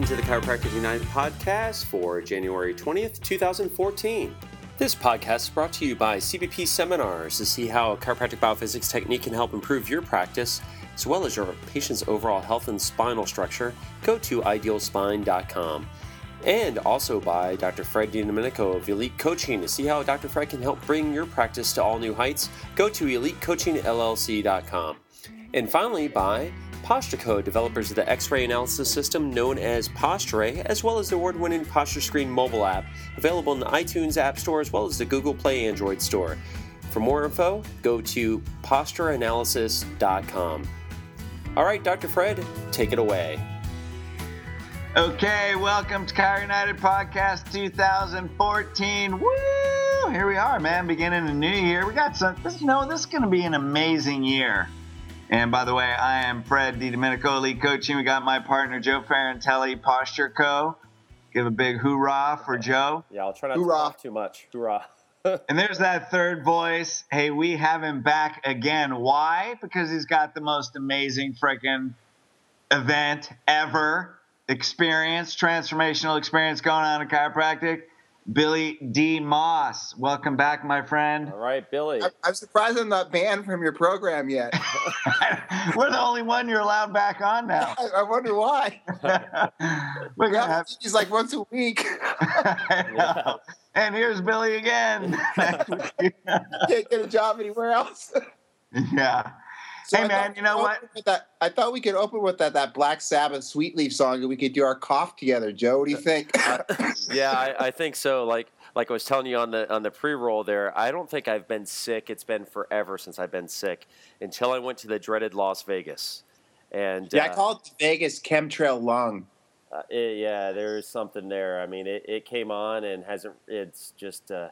welcome to the Chiropractic United podcast for January 20th, 2014. This podcast is brought to you by CBP Seminars to see how a chiropractic biophysics technique can help improve your practice as well as your patient's overall health and spinal structure. Go to idealspine.com. And also by Dr. Fred DiDomenico of Elite Coaching to see how Dr. Fred can help bring your practice to all new heights. Go to elitecoachingllc.com. And finally by PostureCo, developers of the X-ray analysis system known as PostureRay, as well as the award-winning Posture Screen mobile app, available in the iTunes App Store as well as the Google Play Android Store. For more info, go to postureanalysis.com. All right, Dr. Fred, take it away. Okay, welcome to Chiro United Podcast 2014. Woo! Here we are, man. Beginning a new year. We got some. This, you know, this is going to be an amazing year. And by the way, I am Fred DiDomenico, Elite Coaching. We got my partner Joe Ferrantelli, Posture Co. Give a big hoorah for Joe. Yeah, I'll try not hoorah. to talk too much. Hoorah. and there's that third voice. Hey, we have him back again. Why? Because he's got the most amazing freaking event ever experience, transformational experience going on in chiropractic. Billy DeMoss, welcome back, my friend. All right, Billy. I'm, I'm surprised I'm not banned from your program yet. We're the only one you're allowed back on now. I, I wonder why. We're gonna have he's like once a week. and here's Billy again. Can't get a job anywhere else. yeah. So hey I man, you know what? That, I thought we could open with that that Black Sabbath Sweet Leaf song, and we could do our cough together. Joe, what do you think? uh, yeah, I, I, think so. Like like I was telling you on the on the pre roll there, I don't think I've been sick. It's been forever since I've been sick until I went to the dreaded Las Vegas. And yeah, uh, I call it Vegas chemtrail lung. Uh, it, yeah, there's something there. I mean, it, it came on and hasn't. It's just uh,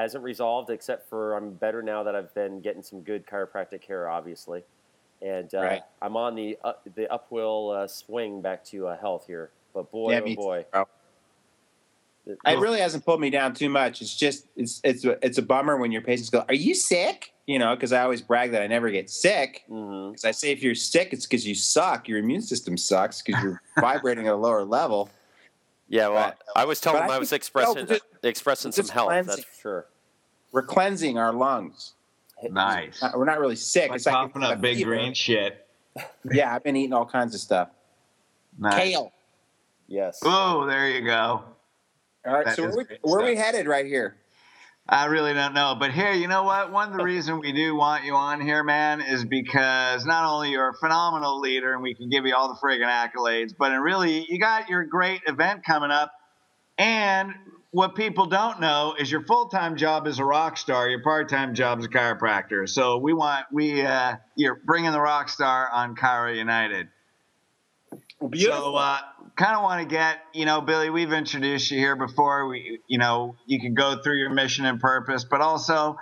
hasn't resolved. Except for I'm better now that I've been getting some good chiropractic care, obviously and uh, right. I'm on the uh, the uphill uh, swing back to uh, health here. But boy, yeah, oh boy, it, it really hasn't pulled me down too much. It's just it's it's it's a bummer when your patients go, "Are you sick?" You know, because I always brag that I never get sick. Because mm-hmm. I say if you're sick, it's because you suck. Your immune system sucks because you're vibrating at a lower level. Yeah, well, but, I was telling them I, I was expressing no, just, expressing some health. Cleansing. That's for sure. We're cleansing our lungs. Nice. We're not really sick. Like it's like up big fever. green shit. yeah, I've been eating all kinds of stuff. Nice. Kale. Yes. Oh, there you go. All right. That so where, we, where are we headed right here? I really don't know. But here, you know what? One of the reasons we do want you on here, man, is because not only you're a phenomenal leader and we can give you all the friggin' accolades, but really you got your great event coming up. And what people don't know is your full-time job is a rock star your part-time job is a chiropractor so we want we uh, you're bringing the rock star on Chiro United Beautiful. So, uh, kind of want to get, you know, Billy, we've introduced you here before. We, you know, you can go through your mission and purpose, but also,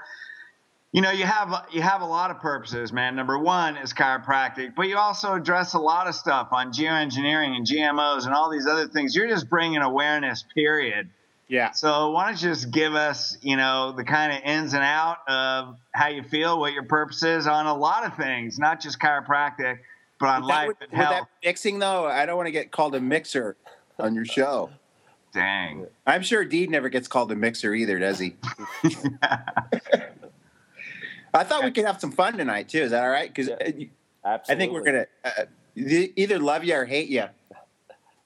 you know, you have you have a lot of purposes, man. Number one is chiropractic, but you also address a lot of stuff on geoengineering and GMOs and all these other things. You're just bringing awareness, period, yeah. So why don't you just give us, you know, the kind of ins and out of how you feel, what your purpose is on a lot of things, not just chiropractic, but on life would, and health. That mixing though, I don't want to get called a mixer on your show. Dang. I'm sure Deed never gets called a mixer either, does he? I thought we could have some fun tonight too. Is that all right? Because yeah, uh, I think we're gonna uh, either love you or hate you.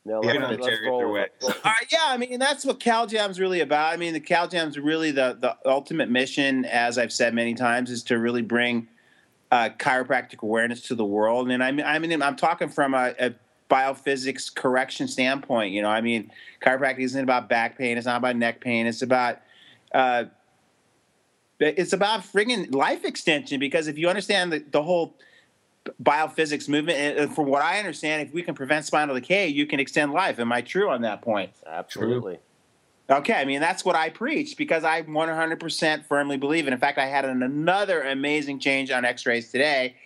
No, yeah, let's, let's roll. Uh, yeah, I mean that's what Cal Jam's really about. I mean, the Cal Jam's really the the ultimate mission, as I've said many times, is to really bring uh, chiropractic awareness to the world. And I mean, I mean, I'm talking from a, a biophysics correction standpoint. You know, I mean, chiropractic isn't about back pain. It's not about neck pain. It's about uh, it's about friggin' life extension because if you understand the, the whole biophysics movement. And from what I understand, if we can prevent spinal decay, you can extend life. Am I true on that point? Absolutely. Okay, I mean that's what I preach because I 100% firmly believe it. In fact, I had an, another amazing change on X-rays today,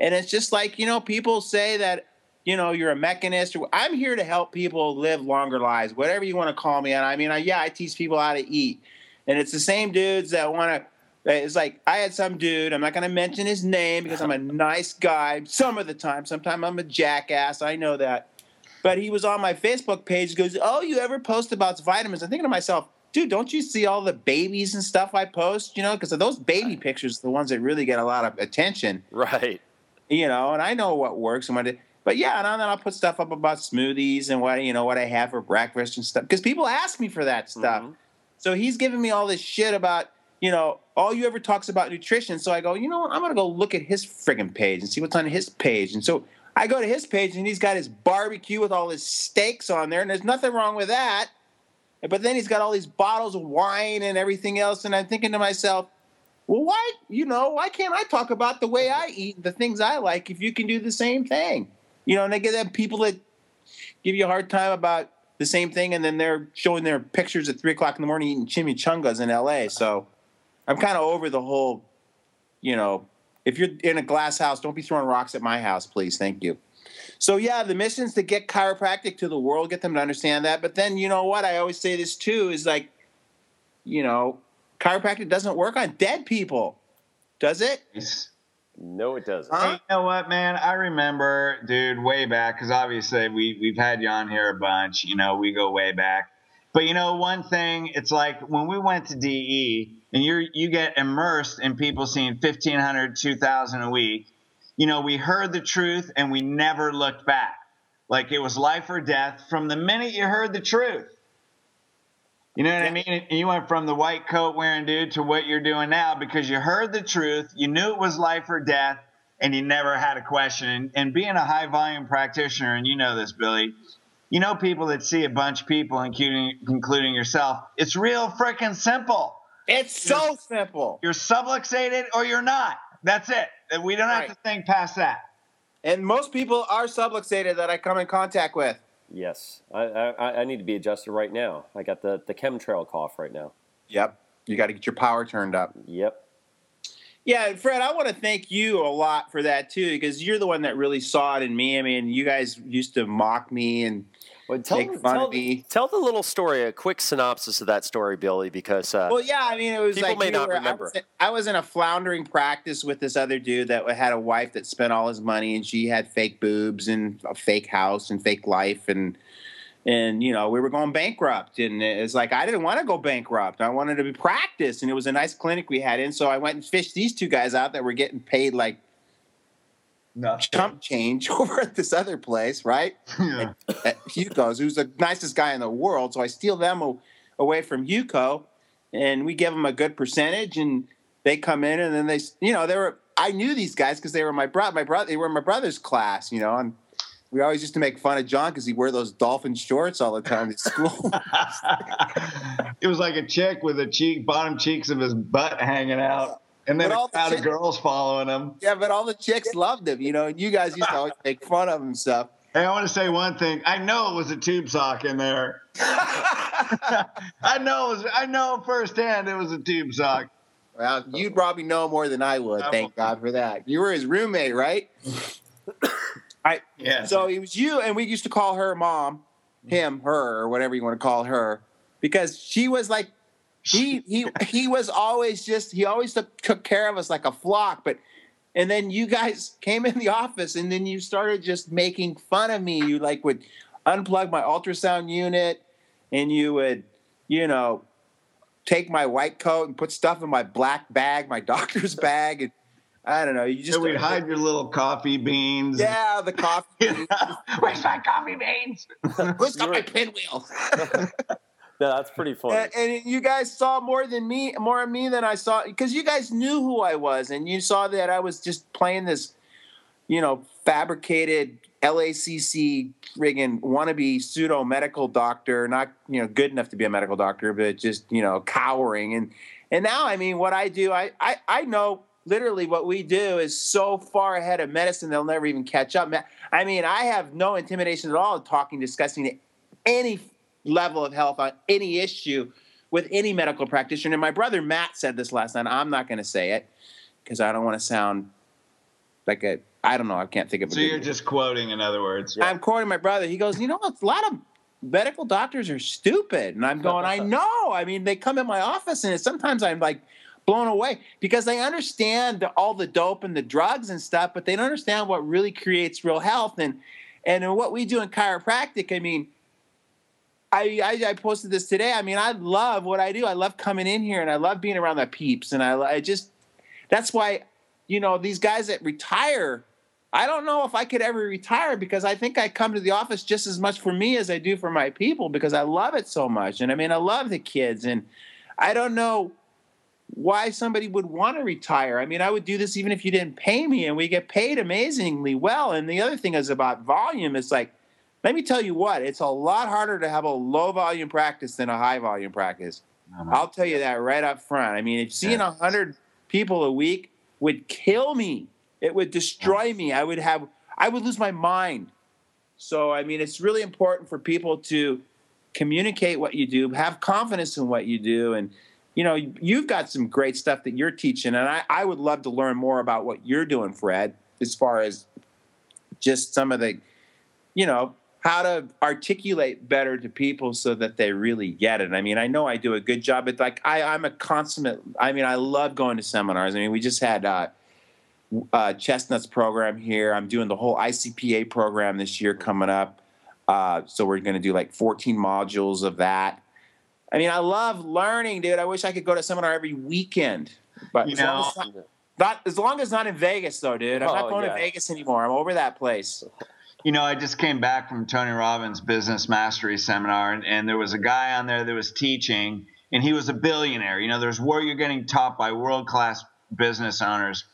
and it's just like you know people say that you know you're a mechanist. I'm here to help people live longer lives, whatever you want to call me. And I mean, I, yeah, I teach people how to eat, and it's the same dudes that want to it's like I had some dude. I'm not going to mention his name because I'm a nice guy. Some of the time, sometimes I'm a jackass. I know that. but he was on my Facebook page. Goes, "Oh, you ever post about vitamins?" I'm thinking to myself, dude, don't you see all the babies and stuff I post? You know, because those baby pictures, are the ones that really get a lot of attention. Right. You know, and I know what works and what. It, but yeah, and then I'll put stuff up about smoothies and what you know what I have for breakfast and stuff because people ask me for that stuff. Mm-hmm. So he's giving me all this shit about you know all you ever talks about nutrition. So I go, you know what? I'm gonna go look at his friggin' page and see what's on his page. And so I go to his page and he's got his barbecue with all his steaks on there, and there's nothing wrong with that. But then he's got all these bottles of wine and everything else, and I'm thinking to myself, well, why, you know, why can't I talk about the way I eat, the things I like, if you can do the same thing? You know, and they get them people that give you a hard time about the same thing, and then they're showing their pictures at three o'clock in the morning eating chimichangas in L.A. So I'm kind of over the whole, you know, if you're in a glass house, don't be throwing rocks at my house, please. Thank you. So yeah, the mission's to get chiropractic to the world, get them to understand that. But then you know what? I always say this too is like, you know, chiropractic doesn't work on dead people, does it? No, it doesn't. Huh? Hey, you know what, man? I remember, dude, way back because obviously we we've had you on here a bunch. You know, we go way back. But you know, one thing, it's like when we went to DE and you you get immersed in people seeing 1,500, 2,000 a week you know, we heard the truth and we never looked back. Like it was life or death from the minute you heard the truth. You know what I mean? And you went from the white coat wearing dude to what you're doing now because you heard the truth, you knew it was life or death, and you never had a question. And, and being a high volume practitioner, and you know this, Billy, you know people that see a bunch of people, including including yourself. It's real freaking simple. It's so you're, simple. You're subluxated or you're not. That's it. We don't have right. to think past that. And most people are subluxated that I come in contact with. Yes, I, I, I need to be adjusted right now. I got the the chemtrail cough right now. Yep, you got to get your power turned up. Yep. Yeah, Fred, I want to thank you a lot for that too, because you're the one that really saw it in me. I mean, you guys used to mock me and well, tell, make fun tell, of me. Tell the little story, a quick synopsis of that story, Billy, because uh, well, yeah, I mean, it was people like may not were, remember. I was, I was, in a floundering practice with this other dude that had a wife that spent all his money, and she had fake boobs and a fake house and fake life, and and you know we were going bankrupt, and it's like I didn't want to go bankrupt. I wanted to be practice, and it was a nice clinic we had in, so I went and fished these two guys out that were getting paid like Nothing. chump change over at this other place, right? Yeah. At, at uh, Huco's, who's the nicest guy in the world. So I steal them a, away from Huco, and we give them a good percentage, and they come in, and then they, you know, they were. I knew these guys because they were my brother. My brother, they were my brother's class, you know, and we always used to make fun of John because he wore those dolphin shorts all the time at school. it was like a chick with the cheek, bottom cheeks of his butt hanging out. And then but a crowd the of girls following him. Yeah, but all the chicks loved him, you know, and you guys used to always make fun of him and stuff. Hey, I want to say one thing. I know it was a tube sock in there. I know it was, I know firsthand it was a tube sock. Well, you'd probably know more than I would. Thank God for that. You were his roommate, right? I yeah. So it was you, and we used to call her mom, him, her, or whatever you want to call her, because she was like he he he was always just he always took care of us like a flock but and then you guys came in the office and then you started just making fun of me you like would unplug my ultrasound unit and you would you know take my white coat and put stuff in my black bag my doctor's bag and I don't know. You just so we'd hide your little coffee beans. Yeah, the coffee. Where's my coffee beans? Who's got my pinwheel? No, that's pretty funny. And, and, you guys saw more than me, more of me than I saw, because you guys knew who I was, and you saw that I was just playing this, you know, fabricated LACC friggin' wannabe pseudo medical doctor, not you know good enough to be a medical doctor, but just you know cowering. And and now, I mean, what I do, I I, I know literally what we do is so far ahead of medicine they'll never even catch up. I mean, I have no intimidation at all talking, discussing any level of health on any issue with any medical practitioner. And my brother Matt said this last night. I'm not going to say it because I don't want to sound like a I don't know. I can't think of. So you're just quoting, in other words. I'm quoting my brother. He goes, you know, a lot of medical doctors are stupid, and I'm going, I know. I mean, they come in my office, and sometimes I'm like blown away because they understand the, all the dope and the drugs and stuff, but they don't understand what really creates real health. And And what we do in chiropractic, I mean, I, I, I posted this today. I mean, I love what I do. I love coming in here and I love being around the peeps. And I, I just that's why, you know, these guys that retire, I don't know if I could ever retire because I think I come to the office just as much for me as I do for my people because I love it so much. And I mean, I love the kids and I don't know why somebody would want to retire. I mean, I would do this even if you didn't pay me, and we get paid amazingly well. And the other thing is about volume. It's like, let me tell you what, it's a lot harder to have a low volume practice than a high volume practice. Mm-hmm. I'll tell you that right up front. I mean, if seeing a hundred people a week would kill me. It would destroy me. I would have I would lose my mind. So I mean, it's really important for people to communicate what you do, have confidence in what you do, and you know, you've got some great stuff that you're teaching, and I, I would love to learn more about what you're doing, Fred, as far as just some of the, you know, how to articulate better to people so that they really get it. I mean, I know I do a good job, but like I, I'm a consummate. I mean, I love going to seminars. I mean, we just had uh, uh, Chestnut's program here. I'm doing the whole ICPA program this year coming up. Uh, so we're going to do like 14 modules of that. I mean, I love learning, dude. I wish I could go to seminar every weekend, but you know, not, not, as long as not in Vegas, though, dude. I'm oh, not going yeah. to Vegas anymore. I'm over that place. You know, I just came back from Tony Robbins' business mastery seminar, and, and there was a guy on there that was teaching, and he was a billionaire. You know, there's where you're getting taught by world class business owners,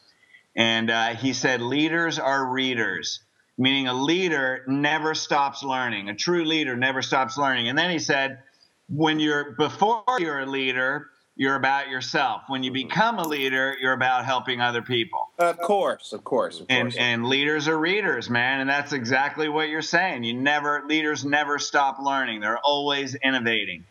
and uh, he said leaders are readers meaning a leader never stops learning. A true leader never stops learning. And then he said, when you're before you're a leader, you're about yourself. When you mm-hmm. become a leader, you're about helping other people. Of course, of course, of and, And leaders are readers, man, and that's exactly what you're saying. You never leaders never stop learning. They're always innovating.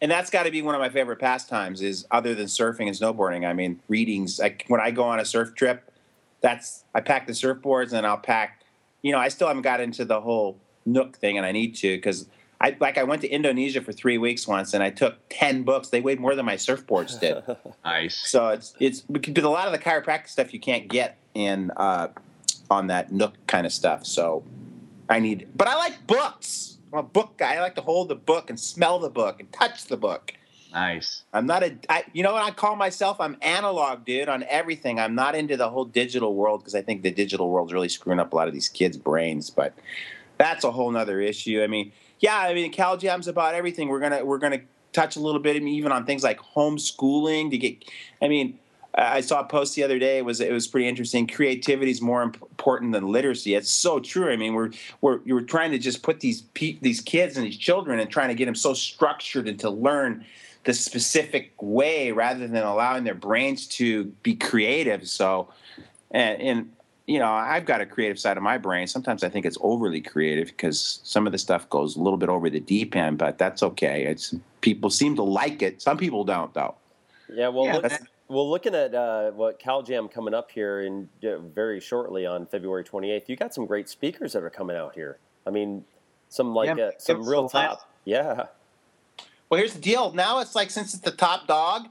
And that's got to be one of my favorite pastimes is other than surfing and snowboarding. I mean, readings. Like when I go on a surf trip, that's I pack the surfboards and I'll pack. You know, I still haven't got into the whole Nook thing, and I need to because I like I went to Indonesia for three weeks once, and I took ten books. They weighed more than my surfboards did. nice. So it's it's but a lot of the chiropractic stuff you can't get in uh, on that Nook kind of stuff. So I need, but I like books. I'm a book guy. I like to hold the book and smell the book and touch the book. Nice. I'm not a, I, you know what I call myself? I'm analog, dude, on everything. I'm not into the whole digital world because I think the digital world's really screwing up a lot of these kids' brains. But that's a whole nother issue. I mean, yeah, I mean, Cal Jam's about everything. We're gonna we're gonna touch a little bit even on things like homeschooling to get. I mean, I saw a post the other day. It was it was pretty interesting. Creativity is more important than literacy. It's so true. I mean, we're we're you're trying to just put these these kids and these children and trying to get them so structured and to learn the specific way rather than allowing their brains to be creative. So, and, and you know, I've got a creative side of my brain. Sometimes I think it's overly creative because some of the stuff goes a little bit over the deep end, but that's okay. It's people seem to like it. Some people don't, though. Yeah, well, yeah, look, well, looking at uh, what CalJam coming up here in uh, very shortly on February 28th, you got some great speakers that are coming out here. I mean, some like yeah, uh, some real top. Yeah. Well, here's the deal. Now it's like since it's the top dog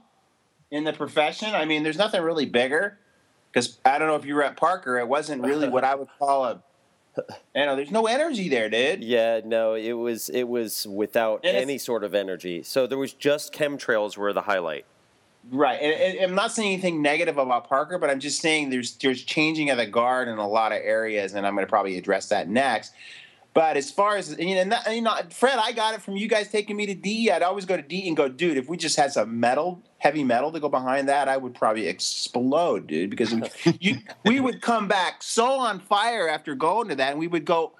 in the profession. I mean, there's nothing really bigger because I don't know if you were at Parker, it wasn't really what I would call a. You know, there's no energy there, dude. Yeah, no, it was it was without and any sort of energy. So there was just chemtrails were the highlight. Right, and, and I'm not saying anything negative about Parker, but I'm just saying there's there's changing of the guard in a lot of areas, and I'm going to probably address that next. But as far as you know, you know, Fred, I got it from you guys taking me to D. I'd always go to D and go, dude. If we just had some metal, heavy metal to go behind that, I would probably explode, dude. Because you, we would come back so on fire after going to that, and we would go.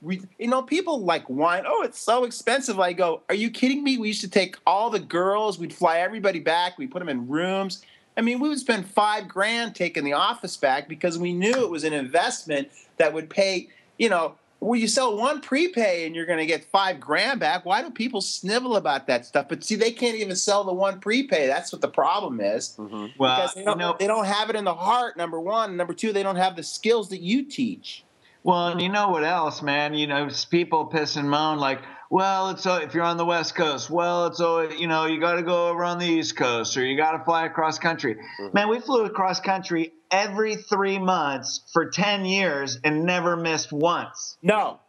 We, you know, people like wine. Oh, it's so expensive. I go, are you kidding me? We used to take all the girls. We'd fly everybody back. We put them in rooms. I mean, we would spend five grand taking the office back because we knew it was an investment that would pay. You know, well, you sell one prepay and you're going to get five grand back. Why do people snivel about that stuff? But see, they can't even sell the one prepay. That's what the problem is. Mm-hmm. Well, because they don't, you know, they don't have it in the heart. Number one, number two, they don't have the skills that you teach. Well, and you know what else, man? You know, people piss and moan like, well, it's uh, if you're on the West Coast, well, it's uh, you know you got to go over on the East Coast or you got to fly across country. Mm-hmm. Man, we flew across country every three months for ten years and never missed once. No,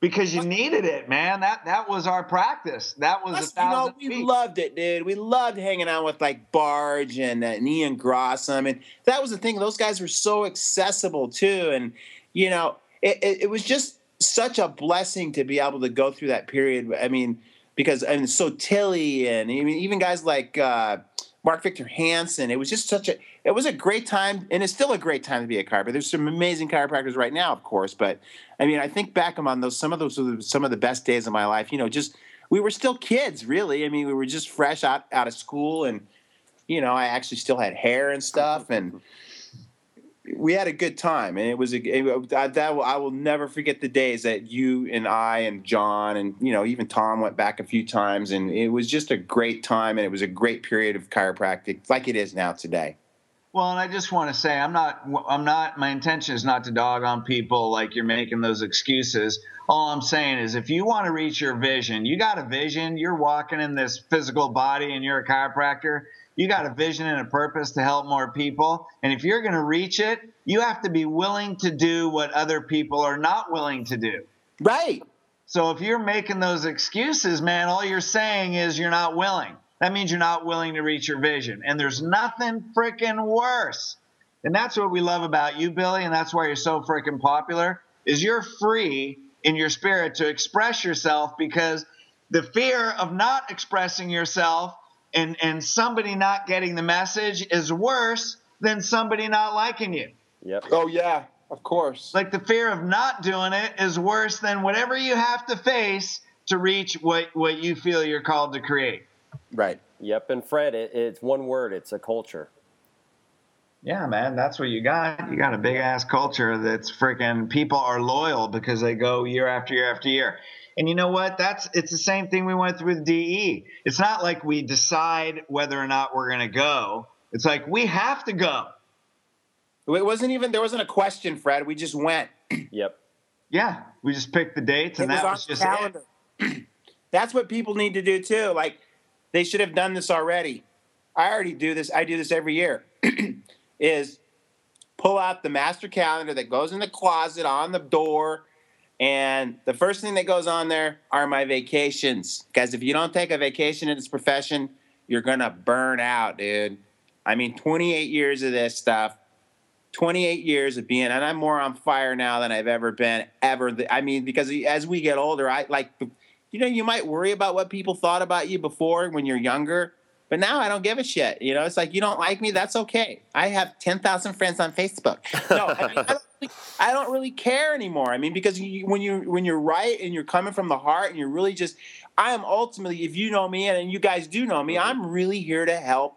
because you needed it, man. That that was our practice. That was Plus, a thousand. You know, we feet. loved it, dude. We loved hanging out with like Barge and, uh, and Ian Grassam, and that was the thing. Those guys were so accessible too, and you know, it, it, it was just such a blessing to be able to go through that period. I mean, because and so Tilly and I mean even guys like uh, Mark Victor Hansen. It was just such a it was a great time, and it's still a great time to be a chiropractor. There's some amazing chiropractors right now, of course, but I mean, I think back on those. Some of those were some of the best days of my life. You know, just we were still kids, really. I mean, we were just fresh out out of school, and you know, I actually still had hair and stuff, and we had a good time, and it was a it, that I will never forget the days that you and I and John and you know even Tom went back a few times, and it was just a great time, and it was a great period of chiropractic, like it is now today. Well, and I just want to say I'm not I'm not my intention is not to dog on people like you're making those excuses. All I'm saying is if you want to reach your vision, you got a vision, you're walking in this physical body and you're a chiropractor, you got a vision and a purpose to help more people. And if you're going to reach it, you have to be willing to do what other people are not willing to do. Right. So if you're making those excuses, man, all you're saying is you're not willing. That means you're not willing to reach your vision. And there's nothing freaking worse. And that's what we love about you, Billy, and that's why you're so freaking popular is you're free in your spirit to express yourself because the fear of not expressing yourself and and somebody not getting the message is worse than somebody not liking you. Yep. Oh yeah, of course. Like the fear of not doing it is worse than whatever you have to face to reach what what you feel you're called to create. Right. Yep. And Fred, it, it's one word. It's a culture. Yeah, man, that's what you got. You got a big ass culture that's freaking people are loyal because they go year after year after year. And you know what? That's it's the same thing we went through with DE. It's not like we decide whether or not we're going to go. It's like we have to go. It wasn't even there wasn't a question, Fred. We just went. Yep. Yeah, we just picked the dates, and it that was, was just calendar. it. That's what people need to do too. Like they should have done this already. I already do this. I do this every year. is pull out the master calendar that goes in the closet on the door and the first thing that goes on there are my vacations. Because if you don't take a vacation in this profession, you're going to burn out, dude. I mean, 28 years of this stuff, 28 years of being, and I'm more on fire now than I've ever been, ever. I mean, because as we get older, I like, you know, you might worry about what people thought about you before when you're younger. But now I don't give a shit. You know, it's like you don't like me, that's okay. I have ten thousand friends on Facebook. No, I, mean, I, really, I, don't really, care anymore. I mean, because you, when you when you're right and you're coming from the heart and you're really just, I am ultimately, if you know me and you guys do know me, mm-hmm. I'm really here to help.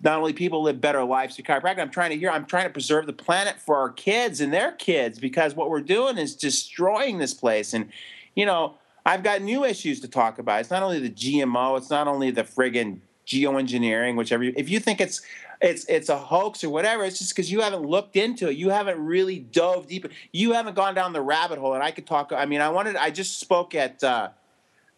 Not only people live better lives through chiropractic, I'm trying to hear. I'm trying to preserve the planet for our kids and their kids because what we're doing is destroying this place. And you know, I've got new issues to talk about. It's not only the GMO, it's not only the friggin' geoengineering, whichever. You, if you think it's it's it's a hoax or whatever, it's just because you haven't looked into it. You haven't really dove deep. You haven't gone down the rabbit hole. And I could talk. I mean, I wanted. I just spoke at uh,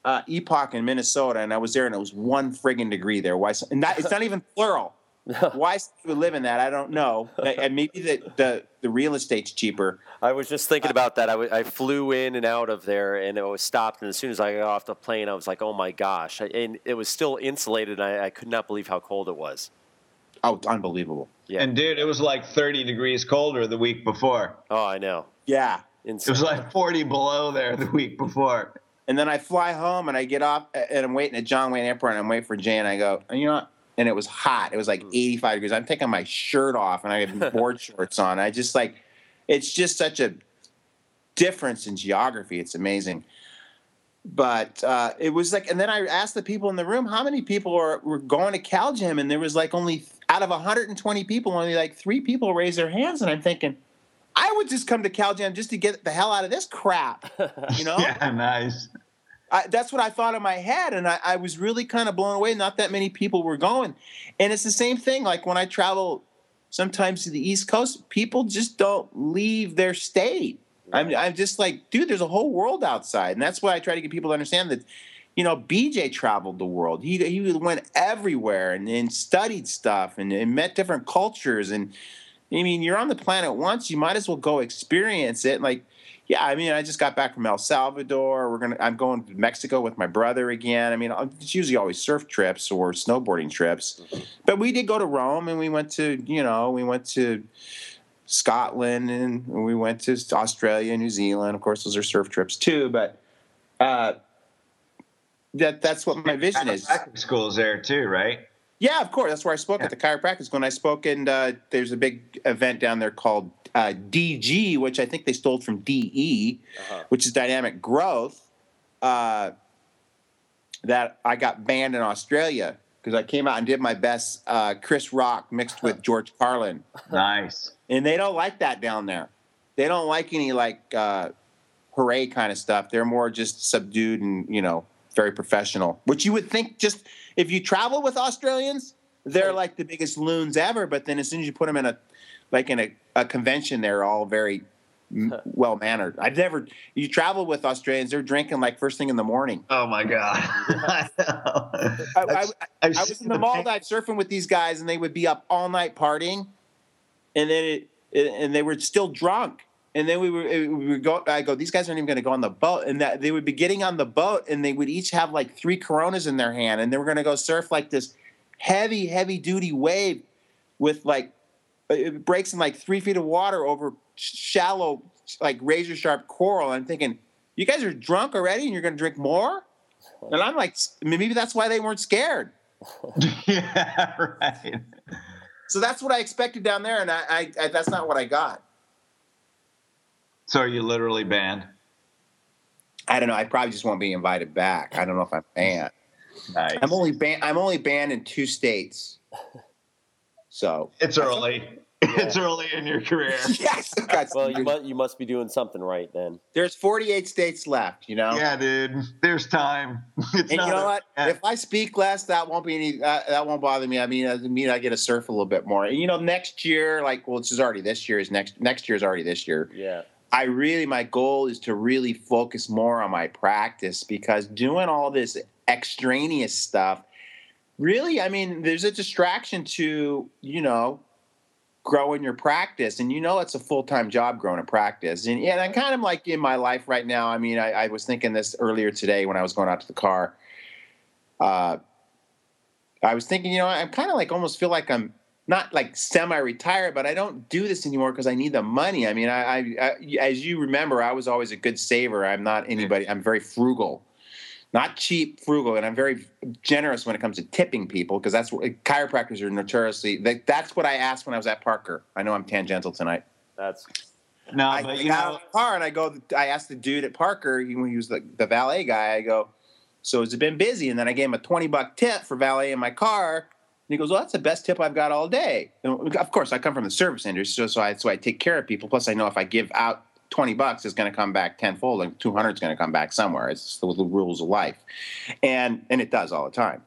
uh, Epoch in Minnesota, and I was there, and it was one friggin' degree there. Why? And that it's not even plural. Why would live in that? I don't know. And maybe the, the, the real estate's cheaper. I was just thinking about that. I, w- I flew in and out of there, and it was stopped. And as soon as I got off the plane, I was like, "Oh my gosh!" And it was still insulated. I, I could not believe how cold it was. Oh, unbelievable! Yeah. And dude, it was like 30 degrees colder the week before. Oh, I know. Yeah. Insane. It was like 40 below there the week before. And then I fly home and I get off and I'm waiting at John Wayne Airport and I'm waiting for Jay and I go, you know what? and it was hot. It was like hmm. 85 degrees. I'm taking my shirt off and I have board shorts on. I just like, it's just such a difference in geography. It's amazing. But uh, it was like, and then I asked the people in the room how many people are, were going to Cal Jam, and there was like only out of 120 people, only like three people raised their hands, and I'm thinking, I would just come to Cal Jam just to get the hell out of this crap, you know? yeah, nice. I, that's what I thought in my head, and I, I was really kind of blown away. Not that many people were going, and it's the same thing. Like when I travel sometimes to the East Coast, people just don't leave their state. I'm, I'm just like, dude, there's a whole world outside. And that's why I try to get people to understand that, you know, BJ traveled the world. He, he went everywhere and, and studied stuff and, and met different cultures. And I mean, you're on the planet once, you might as well go experience it. Like, yeah, I mean, I just got back from El Salvador. We're gonna, I'm going to Mexico with my brother again. I mean, it's usually always surf trips or snowboarding trips, mm-hmm. but we did go to Rome and we went to, you know, we went to Scotland and we went to Australia, New Zealand. Of course, those are surf trips too. But uh, that that's what my vision is. Schools there too, right? Yeah, of course. That's where I spoke yeah. at the chiropractic school. And I spoke, and uh, there's a big event down there called uh, DG, which I think they stole from DE, uh-huh. which is dynamic growth. Uh, that I got banned in Australia because I came out and did my best uh, Chris Rock mixed with George Carlin. Nice and they don't like that down there. They don't like any like uh, hooray kind of stuff. They're more just subdued and you know very professional. Which you would think just if you travel with Australians, they're like the biggest loons ever. But then as soon as you put them in a like in a, a convention, they're all very well mannered. I've never you travel with Australians; they're drinking like first thing in the morning. Oh my god! I, I, I, I, was in the Maldives surfing with these guys, and they would be up all night partying and then it, and they were still drunk. And then we were, eh, we would go. I go. These guys aren't even going to go on the boat, and that they would be getting on the boat, and they would each have like three Coronas in their hand, and they were going to go surf like this heavy, heavy duty wave with like eh, it breaks in like three feet of water over shallow, like razor sharp coral. I'm thinking, you guys are drunk already, and you're going to drink more. And I'm like, maybe that's why they weren't scared. yeah, right. So that's what I expected down there, and I, I, I that's not what I got. So are you literally banned? I don't know. I probably just won't be invited back. I don't know if I'm banned. Nice. I'm only banned. I'm only banned in two states. So it's early. it's early in your career. yes. well, you must you must be doing something right then. There's 48 states left. You know. Yeah, dude. There's time. It's and you know what? Yeah. If I speak less, that won't be any. Uh, that won't bother me. I mean, I mean, I get to surf a little bit more. And you know, next year, like, well, this is already this year. Is next next year is already this year. Yeah. I really, my goal is to really focus more on my practice because doing all this extraneous stuff really, I mean, there's a distraction to, you know, growing your practice. And you know it's a full-time job growing a practice. And, and i'm kind of like in my life right now. I mean I, I, was thinking this earlier today when i was going out to the car. Uh, i was thinking you know i'm kind of like almost feel like i'm not like semi-retired but i don't do this anymore because i need the money i mean I, I, I as you remember i was always a good saver i'm not anybody i'm very frugal not cheap, frugal, and I'm very generous when it comes to tipping people because that's what chiropractors are notoriously. That, that's what I asked when I was at Parker. I know I'm tangential tonight. That's no, I but, you got know, out of the car and I go. I asked the dude at Parker when he was the, the valet guy. I go, so has it been busy? And then I gave him a twenty buck tip for valet in my car. He goes, well, that's the best tip I've got all day. And of course, I come from the service industry, so, so I so I take care of people. Plus, I know if I give out 20 bucks it's going to come back tenfold and 200 is going to come back somewhere. It's the, the, rules of life. And, and it does all the time.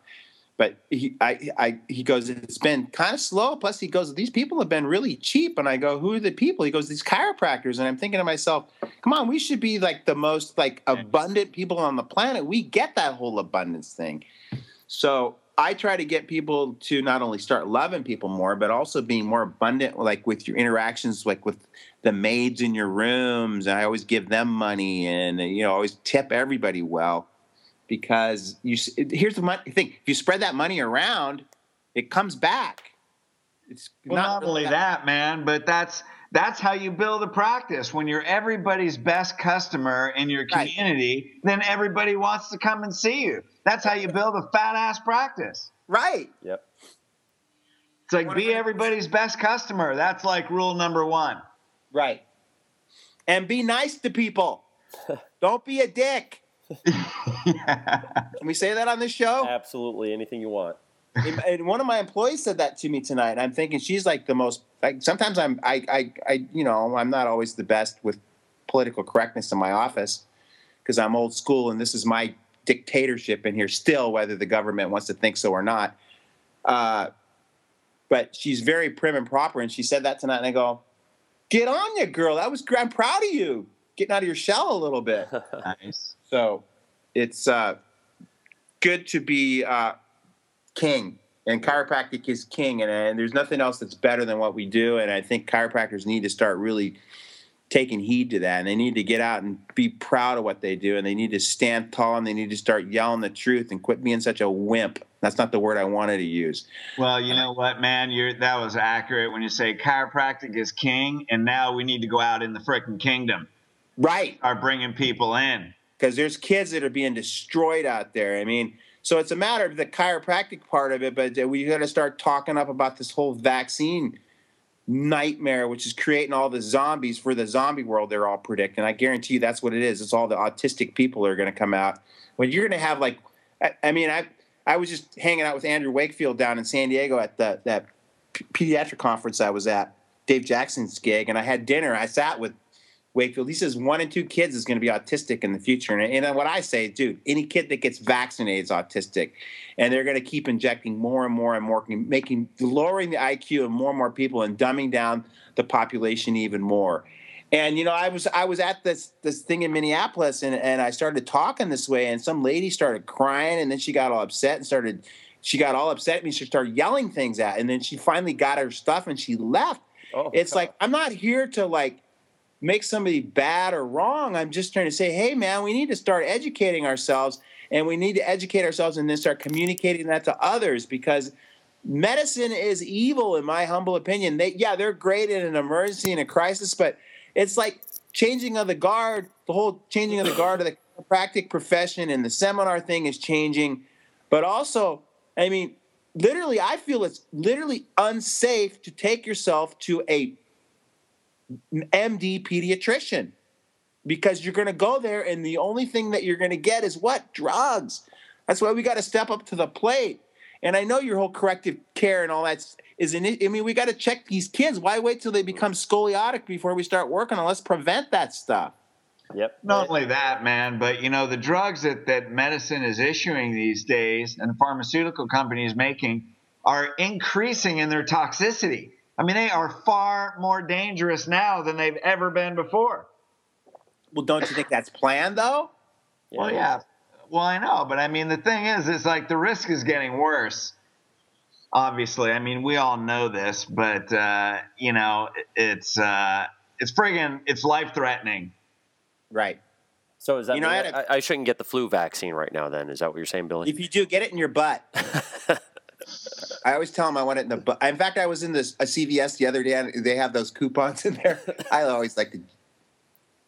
But he, I, I, he goes, it's been kind of slow. Plus, he goes, these people have been really cheap. And I go, who are the people? He goes, these chiropractors. And I'm thinking to myself, come on, we should be like the most like abundant people on the planet. We get that whole abundance thing. So I try to get people to not only start loving people more, but also being more abundant, like with your interactions, like with the maids in your rooms. And I always give them money, and you know, always tip everybody well, because you. Here's the money thing: if you spread that money around, it comes back. It's well, not, not only that, that, man, but that's that's how you build a practice. When you're everybody's best customer in your community, right. then everybody wants to come and see you. That's how you build a fat ass practice. Right. Yep. It's like be everybody's best customer. That's like rule number one. Right. And be nice to people. Don't be a dick. yeah. Can we say that on this show? Absolutely. Anything you want and one of my employees said that to me tonight. And I'm thinking she's like the most. Like sometimes I'm, I, I, I, you know, I'm not always the best with political correctness in my office because I'm old school and this is my dictatorship in here still, whether the government wants to think so or not. Uh, but she's very prim and proper, and she said that tonight. And I go, "Get on you, girl. That was. I'm proud of you." getting out of your shell a little bit. Nice. So it's uh, good to be uh, king, and chiropractic is king, and, and there's nothing else that's better than what we do. And I think chiropractors need to start really taking heed to that, and they need to get out and be proud of what they do, and they need to stand tall, and they need to start yelling the truth and quit being such a wimp. That's not the word I wanted to use. Well, you know what, man? You're that was accurate when you say chiropractic is king, and now we need to go out in the freaking kingdom. Right. are bringing people in. because there's kids that are being destroyed out there. I mean, so it's a matter of the chiropractic part of it, but we got to start talking up about this whole vaccine nightmare, which is creating all the zombies for the zombie world. They're all predicting. I guarantee you, that's what it is. It's all the autistic people are going to come out. When you're going to have like, I, I mean, I I was just hanging out with Andrew Wakefield down in San Diego at the that pediatric conference I was at, Dave Jackson's gig, and I had dinner. I sat with Wakefield. He says one in two kids is going to be autistic in the future. And, and what I say, dude, any kid that gets vaccinated is autistic. And they're going to keep injecting more and more and more, making lowering the IQ of more and more people and dumbing down the population even more. And you know, I was I was at this this thing in Minneapolis, and, and I started talking this way, and some lady started crying, and then she got all upset and started. She got all upset at me. She started yelling things at, and then she finally got her stuff and she left. Oh, it's like I'm not here to like make somebody bad or wrong. I'm just trying to say, hey, man, we need to start educating ourselves and we need to educate ourselves and then start communicating that to others because medicine is evil, in my humble opinion. They, yeah, they're great in an emergency and a crisis, but it's like changing of the guard, the whole changing of the guard of the chiropractic profession and the seminar thing is changing. But also, I mean, literally, I feel it's literally unsafe to take yourself to a MD pediatrician because you're going to go there and the only thing that you're going to get is what? Drugs. That's why we got to step up to the plate. And I know your whole corrective care and all that is in it. I mean, we got to check these kids. Why wait till they become scoliotic before we start working on? Let's prevent that stuff. Yep. Not only that, man, but you know the drugs that that medicine is issuing these days and the pharmaceutical companies making are increasing in their toxicity. I mean, they are far more dangerous now than they've ever been before. Well, don't you think that's planned though? Well, yeah. Well, I know, but I mean, the thing is, it's like the risk is getting worse. Obviously, I mean, we all know this, but uh, you know, it's uh, it's friggin' it's life threatening. Right. So is that You know, mean I had a- I, I shouldn't get the flu vaccine right now? Then is that what you're saying, Billy? If you do, get it in your butt. I always tell them I want it in the butt. In fact, I was in this a CVS the other day, and they have those coupons in there. I always like to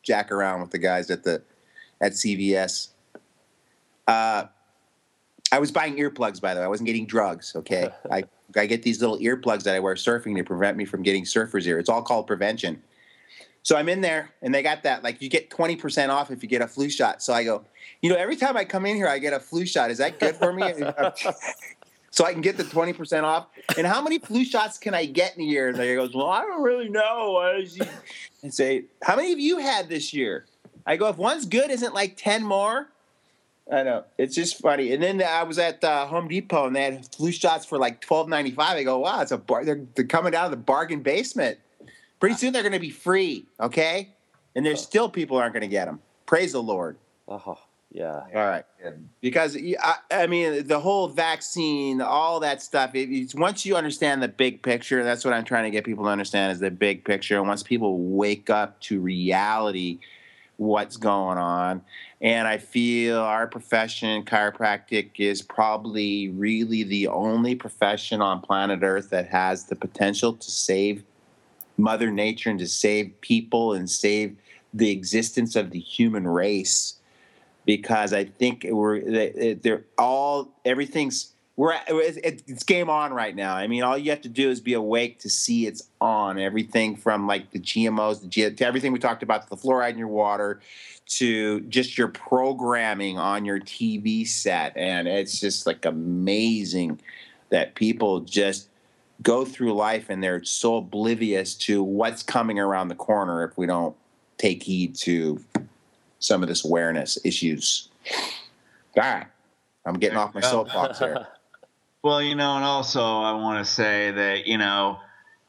jack around with the guys at the at CVS. Uh, I was buying earplugs, by the way. I wasn't getting drugs. Okay, I I get these little earplugs that I wear surfing to prevent me from getting surfer's ear. It's all called prevention. So I'm in there, and they got that like you get twenty percent off if you get a flu shot. So I go, you know, every time I come in here, I get a flu shot. Is that good for me? so I can get the twenty percent off. And how many flu shots can I get in a year? And they goes, well, I don't really know. And say, how many have you had this year? I go, if one's good, isn't like ten more? I know it's just funny. And then I was at uh, Home Depot and they had flu shots for like twelve ninety five. I go, wow, it's a bar. They're, they're coming out of the bargain basement. Pretty soon they're going to be free, okay? And there's still people aren't going to get them. Praise the Lord. oh, yeah. All right, because I, I mean the whole vaccine, all that stuff. It, it's once you understand the big picture, that's what I'm trying to get people to understand is the big picture. And once people wake up to reality, what's going on, and I feel our profession, chiropractic, is probably really the only profession on planet Earth that has the potential to save Mother Nature and to save people and save the existence of the human race. Because I think we're they- they're all everything's we're it's game on right now. I mean, all you have to do is be awake to see it's on. Everything from like the GMOs, the G, to everything we talked about, the fluoride in your water, to just your programming on your TV set, and it's just like amazing that people just go through life and they're so oblivious to what's coming around the corner if we don't take heed to some of this awareness issues. All right. I'm getting off my soapbox here. Well, you know, and also I want to say that, you know,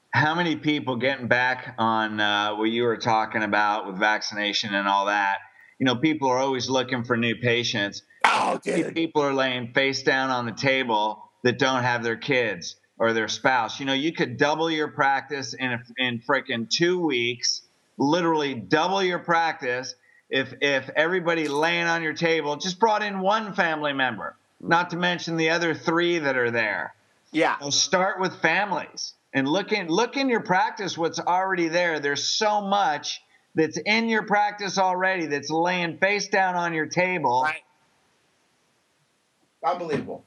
how many people getting back on uh, what you were talking about with vaccination and all that? You know, people are always looking for new patients. Oh, dude. People are laying face down on the table that don't have their kids or their spouse. You know, you could double your practice in a, in freaking two weeks, literally double your practice if if everybody laying on your table just brought in one family member, mm. not to mention the other three that are there. Yeah. So start with families and look in look in your practice what's already there. There's so much that's in your practice already that's laying face down on your table. Right. Unbelievable.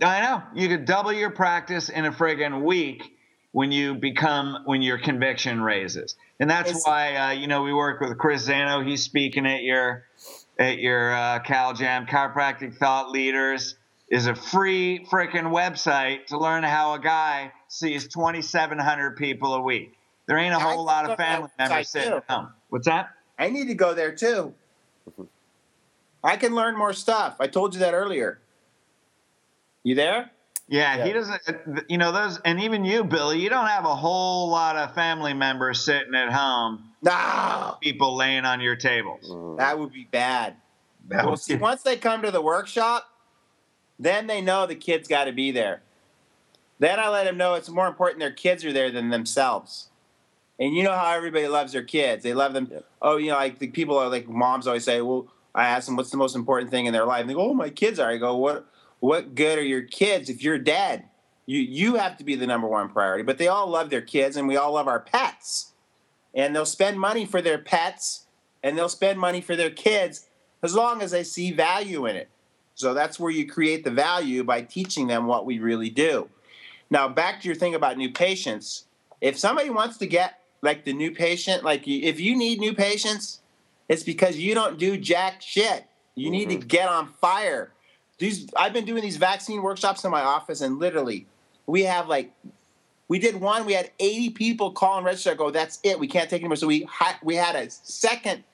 I know. You could double your practice in a friggin' week when you become when your conviction raises, and that's It's- why uh, you know we work with Chris Zaino. He's speaking at your at your uh, Cal Jam. Chiropractic Thought Leaders is a free freaking website to learn how a guy sees 2,700 people a week. There ain't a whole lot of family members sitting too. at home. What's that? I need to go there too. I can learn more stuff. I told you that earlier. You there? Yeah, he doesn't. You know those, and even you, Billy. You don't have a whole lot of family members sitting at home, No, people laying on your tables. Mhm. that would be bad. That Well, was- see, once they come to the workshop, then they know the kids got to be there. Then I let them know it's more important their kids are there than themselves. And you know how everybody loves their kids. They love them. Yep. Oh, you know, like the people are like moms always say, "Well, I ask them what's the most important thing in their life." And they go, "Oh, my kids are." I go, "What? What good are your kids if you're dead? You you have to be the number one priority." But they all love their kids, and we all love our pets. And they'll spend money for their pets, and they'll spend money for their kids as long as they see value in it. So that's where you create the value by teaching them what we really do. Now, back to your thing about new patients. If somebody wants to get like the new patient, like if you need new patients, it's because you don't do jack shit. You need to mm-hmm. get on fire. These I've been doing these vaccine workshops in my office, and literally, we have like we did one. We had 80 people call and register. Go, that's it. We can't take anymore. So we hi- we had a second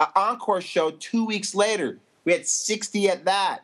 uh, encore show two weeks later. We had 60 at that,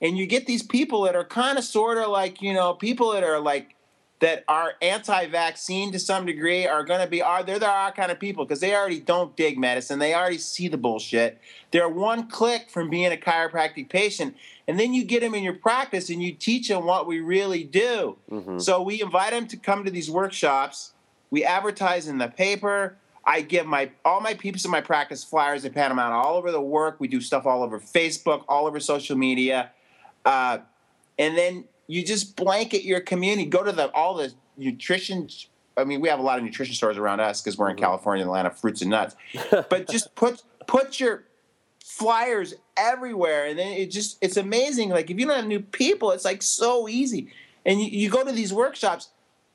and you get these people that are kind of sort of like you know people that are like that are anti-vaccine to some degree are going to be are they're our kind of people because they already don't dig medicine. They already see the bullshit. They're one click from being a chiropractic patient, and then you get them in your practice and you teach them what we really do. Mhm. So we invite them to come to these workshops. We advertise in the paper. I give my all my peeps in my practice flyers. I pan them out all over the work. We do stuff all over Facebook, all over social media, uh, and then you just blanket your community. Go to the all the nutrition. I mean, we have a lot of nutrition stores around us because we're in Mhm. California, Atlanta, fruits and nuts. But just put put your flyers everywhere and then it just it's amazing like if you don't have new people it's like so easy and you, you go to these workshops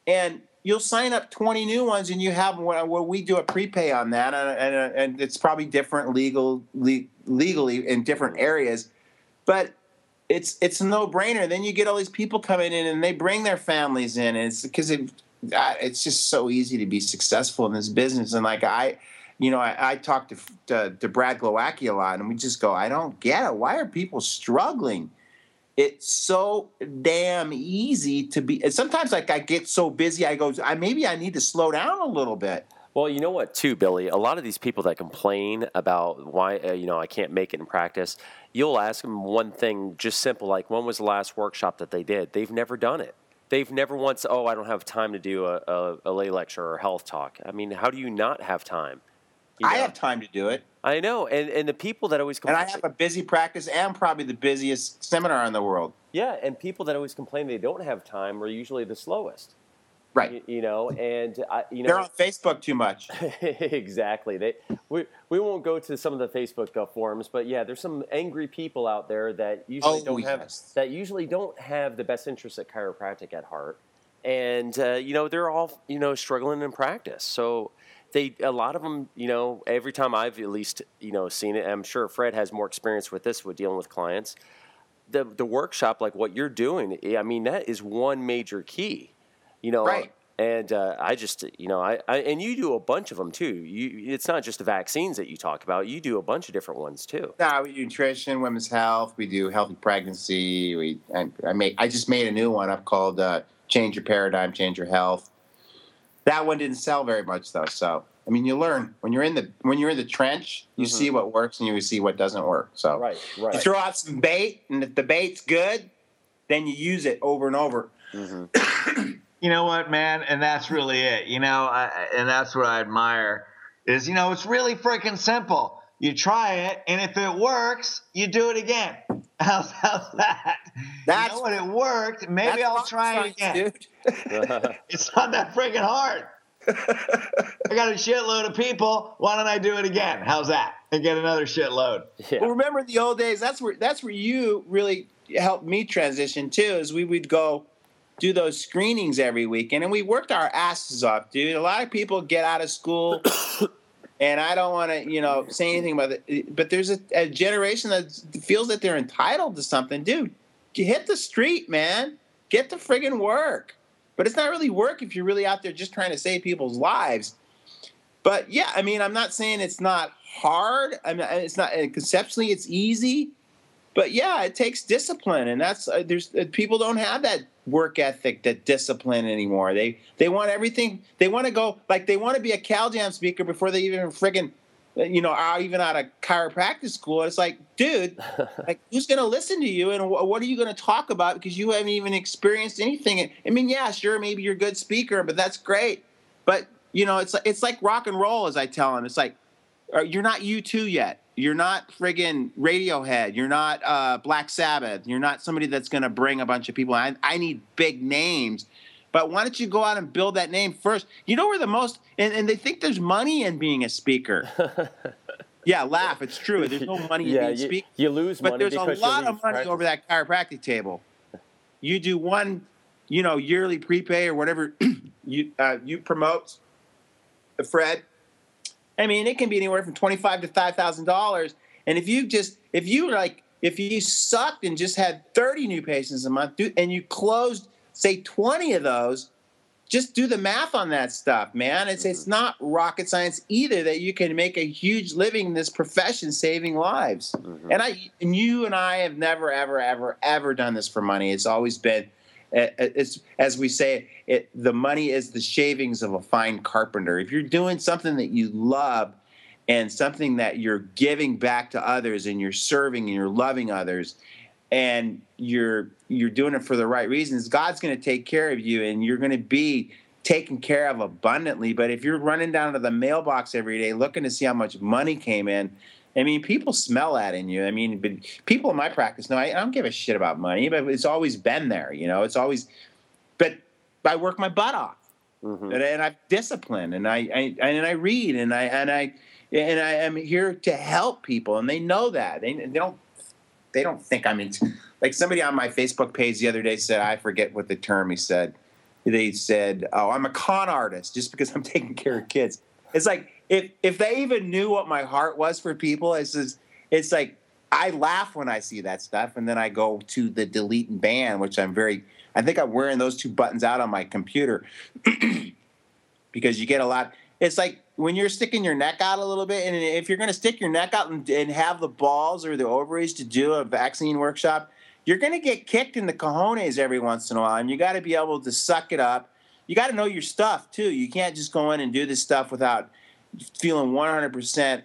and you'll sign up 20 new ones and you have where where we do a prepay on that and, and, and it's probably different legal le, legally in different areas but it's it's a no-brainer then you get all these people coming in and they bring their families in and it's because it, it's just so easy to be successful in this business and like i you know, I, I talked to, to to Brad Glowacki a lot, and we just go, I don't get it. Why are people struggling? It's so damn easy to be. And sometimes, like, I get so busy, I go, I maybe I need to slow down a little bit. Well, you know what, too, Billy. A lot of these people that complain about why uh, you know I can't make it in practice, you'll ask them one thing, just simple, like when was the last workshop that they did? They've never done it. They've never once. Oh, I don't have time to do a, a, a lay lecture or health talk. I mean, how do you not have time? You I have time to do it, I know, and and the people that always complain and I have a busy practice and probably the busiest seminar in the world. yeah, and people that always complain they don't have time are usually the slowest. Right? You, you know, and I, you know, They're on Facebook too much. exactly. They we we won't go to some of the Facebook uh, forums, but yeah, there's some angry people out there that usually Oh, don't have that usually don't have the best interests at chiropractic at heart, and uh, you know they're all you know struggling in practice. So they a lot of them you know every time I've at least you know seen it, I'm sure Fred has more experience with this with dealing with clients. The the workshop like what you're doing, I mean that is one major key. You know, Right. and uh, I just, you know, I, I and you do a bunch of them too. You, it's not just the vaccines that you talk about. You do a bunch of different ones too. No, we do nutrition, women's health. We do healthy pregnancy. We I, I made I just made a new one up called uh, "Change Your Paradigm, Change Your Health." That one didn't sell very much though. So I mean, you learn when you're in the when you're in the trench, you Mhm. see what works and you see what doesn't work. So Right, you right. throw out some bait, and if the bait's good, then you use it over and over. hmm You know what, man? And that's really it. You know, I, I- and that's what I admire is, you know, it's really freaking simple. You try it, and if it works, you do it again. How's, how's that? That's- you know what? It worked. Maybe I'll try it again. It's not that freaking hard. I got a shitload of people. Why don't I do it again? How's that? And get another shitload. yeah. Well, remember the old days? That's where that's where you really helped me transition too. Is we would go do those screenings every weekend, and we worked our asses off, dude. A lot of people get out of school, and I don't want to, you know, say anything about it, but there's a, a generation that feels that they're entitled to something, dude. You hit the street, man. Get the friggin' work. But it's not really work if you're really out there just trying to save people's lives. But yeah, I mean, I'm not saying it's not hard. I mean, it's not conceptually it's easy, but yeah, it takes discipline, and that's uh, there's uh, people don't have that work ethic, that discipline anymore. They they want everything. They want to go like they want to be a Cal Jam speaker before they even friggin' you know are even out of chiropractic school. It's like, dude, like who's going to listen to you and wh- what are you going to talk about because you haven't even experienced anything i mean yeah sure maybe you're a good speaker but that's great but you know it's like it's like rock and roll as i tell them it's like uh, you're not U2 yet you're not friggin radiohead. You're not uh, black sabbath. You're not somebody that's going to bring a bunch of people. I, I need big names. But why don't you go out and build that name first? You know where the most and, and they think there's money in being a speaker. Yeah laugh. It's true. There's no money in yeah, being a speaker you lose but money there's a lot of money over that chiropractic table. You do one, you know, yearly prepay or whatever you uh, you promote, Fred. I mean, it can be anywhere from twenty five to five thousand dollars. And if you just if you like if you sucked and just had thirty new patients a month, do, and you closed say twenty of those, just do the math on that stuff, man. It's it's not rocket science either that you can make a huge living in this profession saving lives. Mhm. And I and you and I have never ever ever ever done this for money. It's always been it's as we say it the money is the shavings of a fine carpenter. If you're doing something that you love and something that you're giving back to others and you're serving and you're loving others and you're you're doing it for the right reasons, God's going to take care of you and you're going to be taken care of abundantly. But if you're running down to the mailbox every day looking to see how much money came in, I mean, people smell that in you. I mean, but people in my practice know I, I don't give a shit about money, but it's always been there. You know, it's always. But I work my butt off, Mhm. and, and I'm disciplined, and I, I and I read, and I and I and I am here to help people, and they know that. They, they don't they don't think I'm into like somebody on my Facebook page the other day said I forget what the term he said. They said, "Oh, I'm a con artist just because I'm taking care of kids." It's like if if they even knew what my heart was for people, it's just, it's like I laugh when I see that stuff, and then I go to the delete and ban, which I'm very. I think I'm wearing those two buttons out on my computer because you get a lot. It's like when you're sticking your neck out a little bit, and if you're going to stick your neck out and, and have the balls or the ovaries to do a vaccine workshop, you're going to get kicked in the cojones every once in a while, and you got to be able to suck it up. You got to know your stuff too. You can't just go in and do this stuff without feeling 100%.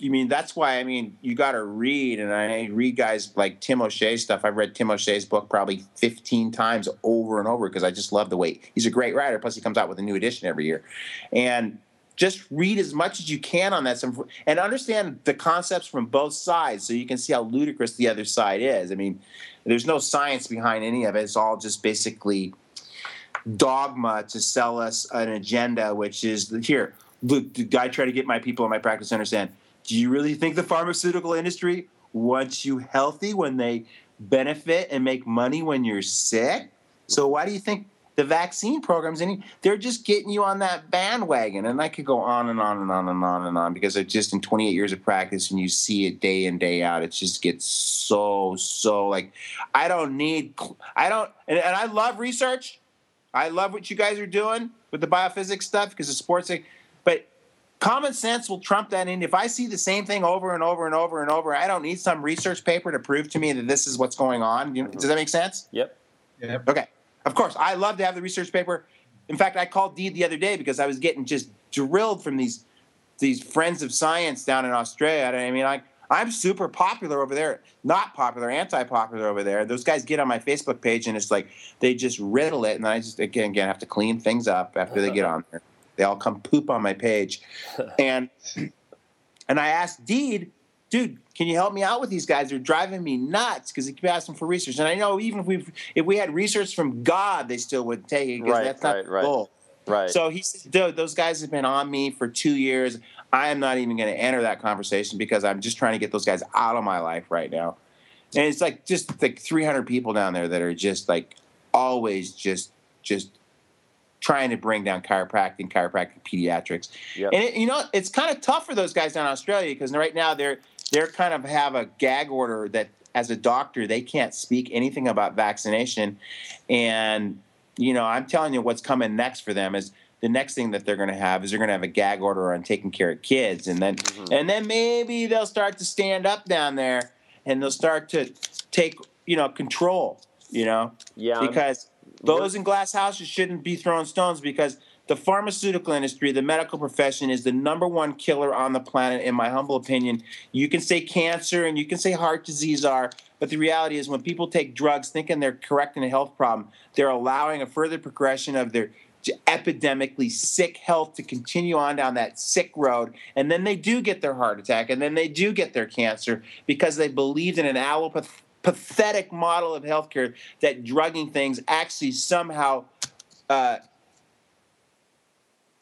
I mean, that's why I mean you got to read, and I read guys like Tim O'Shea stuff. I've read Tim O'Shea's book probably 15 times over and over because I just love the way he's a great writer. Plus, he comes out with a new edition every year, and just read as much as you can on that and understand the concepts from both sides so you can see how ludicrous the other side is. I mean, there's no science behind any of it. It's all just basically dogma to sell us an agenda, which is here. Look, I try to get my people in my practice to understand. Do you really think the pharmaceutical industry wants you healthy when they benefit and make money when you're sick? So why do you think the vaccine programs they're just getting you on that bandwagon and i could go on and on and on and on and on because just in 28 years of practice and you see it day in day out it just gets so so like i don't need i don't and, and i love research i love what you guys are doing with the biophysics stuff because the sports but common sense will trump that in if i see the same thing over and over and over and over i don't need some research paper to prove to me that this is what's going on You know, does that make sense Yep. Yep. Okay. Of course, I love to have the research paper. in fact, I called Deed the other day because I was getting just drilled from these these friends of science down in Australia. I mean, I I'm super popular over there, not popular, anti-popular over there. Those guys get on my Facebook page and it's like they just riddle it, and I just again, again have to clean things up after they get on there. They all come poop on my page, and and I asked Deed, dude, can you help me out with these guys? They're driving me nuts because they keep asking for research, and I know even if we if we had research from God, they still wouldn't take it because Right, that's not right, the right. goal. Right. So he said, dude, those guys have been on me for two years. I am not even going to enter that conversation because I'm just trying to get those guys out of my life right now. And it's like just like 300 people down there that are just like always just just trying to bring down chiropractic, and chiropractic pediatrics. Yep. And it, you know, it's kind of tough for those guys down in Australia because right now they're they're kind of have a gag order that as a doctor they can't speak anything about vaccination, and you know I'm telling you what's coming next for them is the next thing that they're going to have is they're going to have a gag order on taking care of kids, and then Mhm. and then maybe they'll start to stand up down there and they'll start to take you know control, you know yeah. because those in glass houses shouldn't be throwing stones because the pharmaceutical industry, the medical profession is the number one killer on the planet, in my humble opinion. You can say cancer and you can say heart disease are, but the reality is when people take drugs thinking they're correcting a health problem, they're allowing a further progression of their epidemically sick health to continue on down that sick road and then they do get their heart attack and then they do get their cancer because they believed in an allopath pathetic model of healthcare that drugging things actually somehow uh,